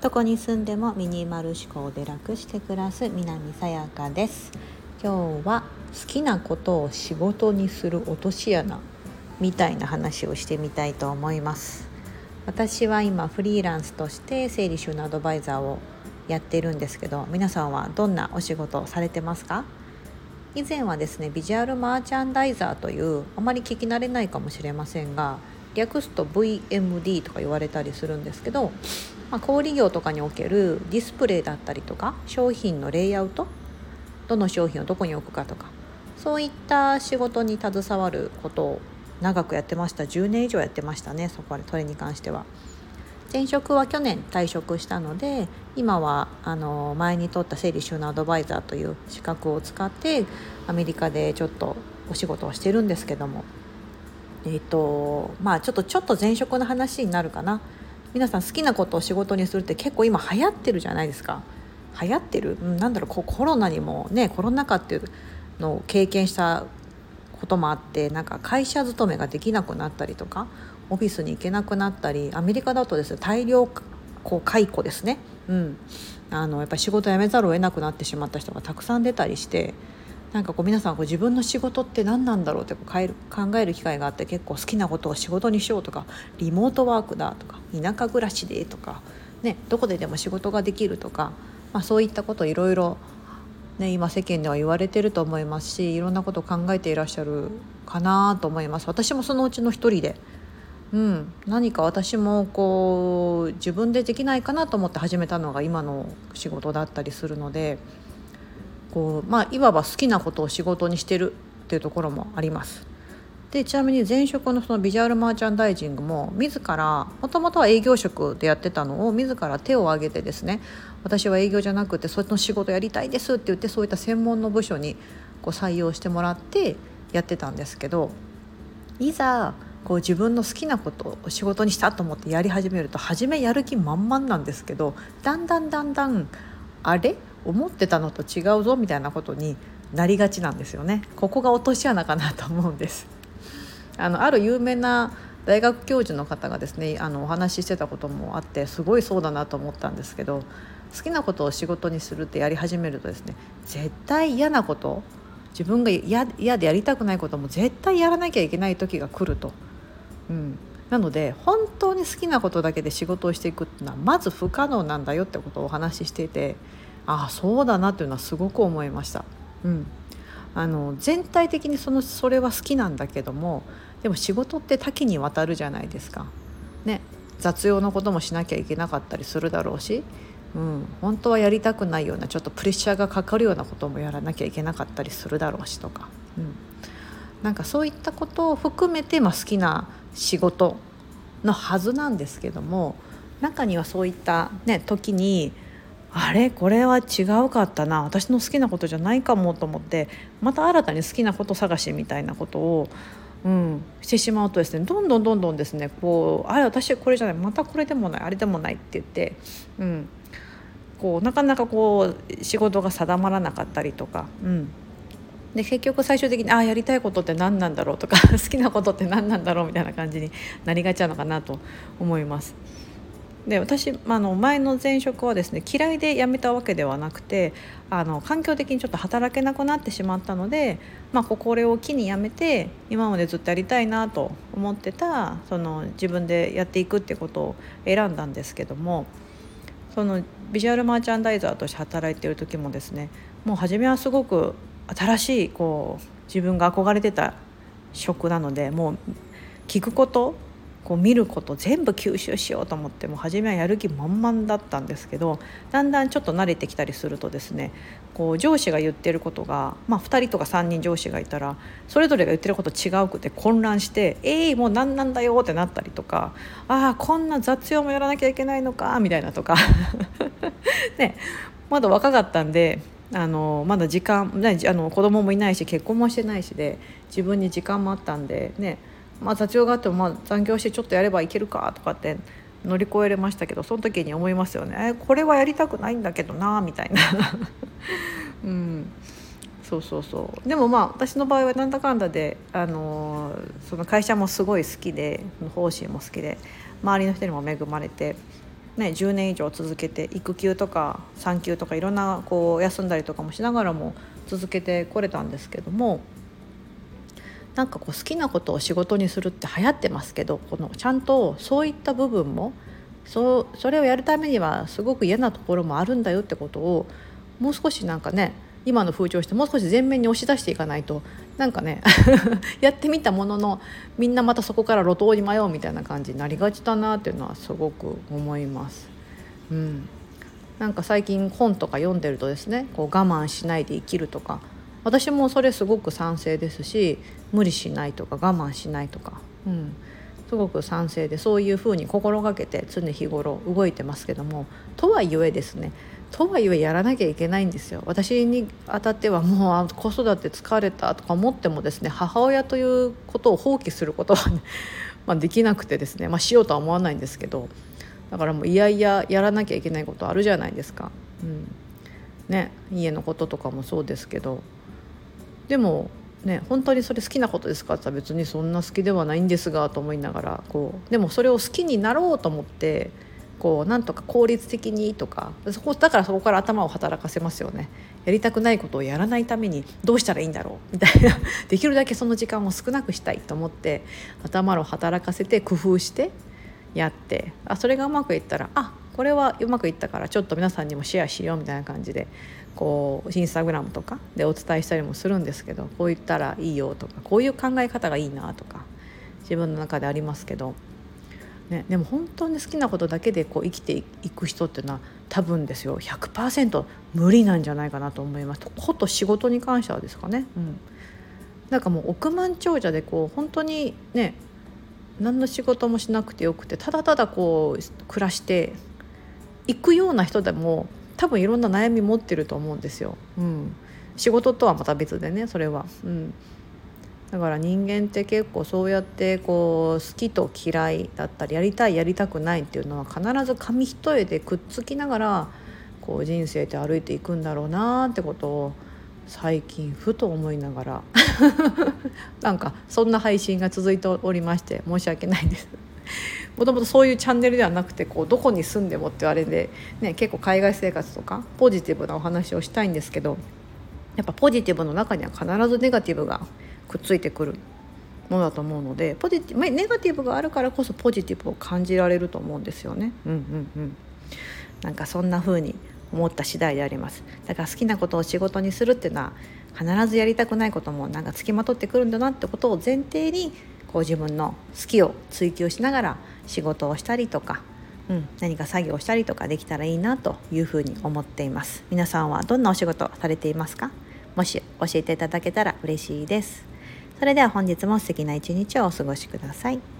どこに住んでもミニマル思考で楽して暮らす南さやかです。今日は好きなことを仕事にする落とし穴みたいな話をしてみたいと思います。私は今フリーランスとして整理収納アドバイザーをやってるんですけど皆さんはどんなお仕事をされてますか？以前はですねビジュアルマーチャンダイザーというあまり聞き慣れないかもしれませんが略すと VMD とか言われたりするんですけど、まあ、小売業とかにおけるディスプレイだったりとか商品のレイアウトどの商品をどこに置くかとかそういった仕事に携わることを長くやってました10年以上やってましたねそこはそれに関しては。前職は去年退職したので今はあの前に取った整理収納アドバイザーという資格を使ってアメリカでちょっとお仕事をしてるんですけどもえっ、とまあちょっとちょっと前職の話になるかな。皆さん好きなことを仕事にするって結構今流行ってるじゃないですか。流行ってる、うん、なんだろう。コロナにもねコロナ禍っていうのを経験したこともあってなんか会社勤めができなくなったりとかオフィスに行けなくなったりアメリカだとですね大量こう解雇ですね、うん、あのやっぱ仕事辞めざるを得なくなってしまった人がたくさん出たりしてなんかこう皆さんこう自分の仕事って何なんだろうってこう考える機会があって結構好きなことを仕事にしようとかリモートワークだとか田舎暮らしでとか、ね、どこででも仕事ができるとか、まあ、そういったこといろいろね、今世間では言われてると思いますしいろんなことを考えていらっしゃるかなと思います。私もそのうちの一人で、うん、何か私もこう自分でできないかなと思って始めたのが今の仕事だったりするのでこう、まあ、いわば好きなことを仕事にしてるっていうところもあります。でちなみに前職のそのビジュアルマーチャンダイジングも自らもともとは営業職でやってたのを自ら手を挙げてですね私は営業じゃなくてその仕事やりたいですって言ってそういった専門の部署にこう採用してもらってやってたんですけどいざこう自分の好きなことを仕事にしたと思ってやり始めると初めやる気満々なんですけどだんだんだんだんあれ？思ってたのと違うぞみたいなことになりがちなんですよね。ここが落とし穴かなと思うんです。あのある有名な大学教授の方がですねあのお話ししてたこともあってすごいそうだなと思ったんですけど好きなことを仕事にするってやり始めるとですね絶対嫌なこと自分が嫌でやりたくないことも絶対やらなきゃいけない時が来ると。うん、なので本当に好きなことだけで仕事をしていくっていうのはまず不可能なんだよってことをお話ししていてああそうだなっていうのはすごく思いました。うん、あの全体的にそのそれは好きなんだけどもでも仕事って多岐にわたるじゃないですか。ね、雑用のこともしなきゃいけなかったりするだろうし、うん、本当はやりたくないようなちょっとプレッシャーがかかるようなこともやらなきゃいけなかったりするだろうしとか、うん、なんかそういったことを含めて、まあ、好きな仕事のはずなんですけども中にはそういった、ね、時にあれ？これは違うかったな私の好きなことじゃないかもと思ってまた新たに好きなこと探しみたいなことを、うん、してしまうとですねどんどんどんどんですねこうあれ私これじゃないまたこれでもないあれでもないって言って、うん、こうなかなかこう仕事が定まらなかったりとか。うんで結局最終的にああやりたいことって何なんだろうとか 好きなことって何なんだろうみたいな感じになりがちなのかなと思います。で私あの前の前職はですね嫌いで辞めたわけではなくてあの環境的にちょっと働けなくなってしまったので、まあ、これを機に辞めて今までずっとやりたいなと思ってたその自分でやっていくってことを選んだんですけどもそのビジュアルマーチャンダイザーとして働いている時もですねもう初めはすごく新しいこう自分が憧れてた職なのでもう聞くことこう見ること全部吸収しようと思っても初めはやる気満々だったんですけどだんだんちょっと慣れてきたりするとですねこう上司が言ってることが、まあ、2人とか3人上司がいたらそれぞれが言ってること違うくて混乱して「えー、もう何なんだよ」ってなったりとか「ああこんな雑用もやらなきゃいけないのか」みたいなとか。ねまだ若かったんであのまだ時間あの子供もいないし結婚もしてないしで自分に時間もあったんでねまあ、雑用があってもまあ残業してちょっとやればいけるかとかって乗り越えれましたけどその時に思いますよね。えこれはやりたくないんだけどなみたいな、うん、そうそうそう。でもまあ私の場合はなんだかんだで、あの、その会社もすごい好きで方針も好きで周りの人にも恵まれて、ね、10年以上続けて育休とか産休とかいろんなこう休んだりとかもしながらも続けてこれたんですけどもなんかこう好きなことを仕事にするって流行ってますけどこのちゃんとそういった部分もそうそれをやるためにはすごく嫌なところもあるんだよってことをもう少しなんかね今の風潮してもう少し前面に押し出していかないとなんかね やってみたもののみんなまたそこから路頭に迷うみたいな感じになりがちだなっていうのはすごく思います。うん、なんか最近本とか読んでるとですねこう我慢しないで生きるとか。私もそれすごく賛成ですし無理しないとか我慢しないとか、うん、すごく賛成でそういうふうに心がけて常日頃動いてますけどもとはいえですねとはいえやらなきゃいけないんですよ。私にあたってはもう子育て疲れたとか思ってもですね母親ということを放棄することは、ね、まあ、できなくてですね、まあ、しようとは思わないんですけどだからもういやいややらなきゃいけないことあるじゃないですか。うん。ね、家のこととかもそうですけど。でもね本当にそれ好きなことですかって言ったら別にそんな好きではないんですがと思いながらこう。でもそれを好きになろうと思ってこうなんとか効率的にとかそこだからそこから頭を働かせますよね。やりたくないことをやらないためにどうしたらいいんだろうみたいな。できるだけその時間を少なくしたいと思って頭を働かせて工夫してやって。あそれがうまくいったらあこれはうまくいったからちょっと皆さんにもシェアしようみたいな感じでこうインスタグラムとかでお伝えしたりもするんですけどこう言ったらいいよとかこういう考え方がいいなとか自分の中でありますけど。ね、でも本当に好きなことだけでこう生きていく人っていうのは多分ですよ。100%無理なんじゃないかなと思います。こと仕事に関してはですかね、うん、なんかもう億万長者でこう本当にね何の仕事もしなくてよくてただただこう暮らしていくような人でも多分いろんな悩み持ってると思うんですよ。うん、仕事とはまた別でねそれは。うん。だから人間って結構そうやってこう好きと嫌いだったりやりたいやりたくないっていうのは必ず紙一重でくっつきながらこう人生って歩いていくんだろうなってことを最近ふと思いながら なんかそんな配信が続いておりまして申し訳ないです。もともとそういうチャンネルではなくてこうどこに住んでもってあれで、ね、結構海外生活とかポジティブなお話をしたいんですけどやっぱポジティブの中には必ずネガティブがくっついてくるものだと思うのでポジティブネガティブがあるからこそポジティブを感じられると思うんですよね。うんうんうん、なんかそんな風に思った次第であります。だから好きなことを仕事にするっていうのは必ずやりたくないこともなんかつきまとってくるんだなってことを前提にこう自分の好きを追求しながら仕事をしたりとか、うん、何か作業をしたりとかできたらいいなというふうに思っています。皆さんはどんなお仕事されていますか？もし教えていただけたら嬉しいです。それでは本日も素敵な一日をお過ごしください。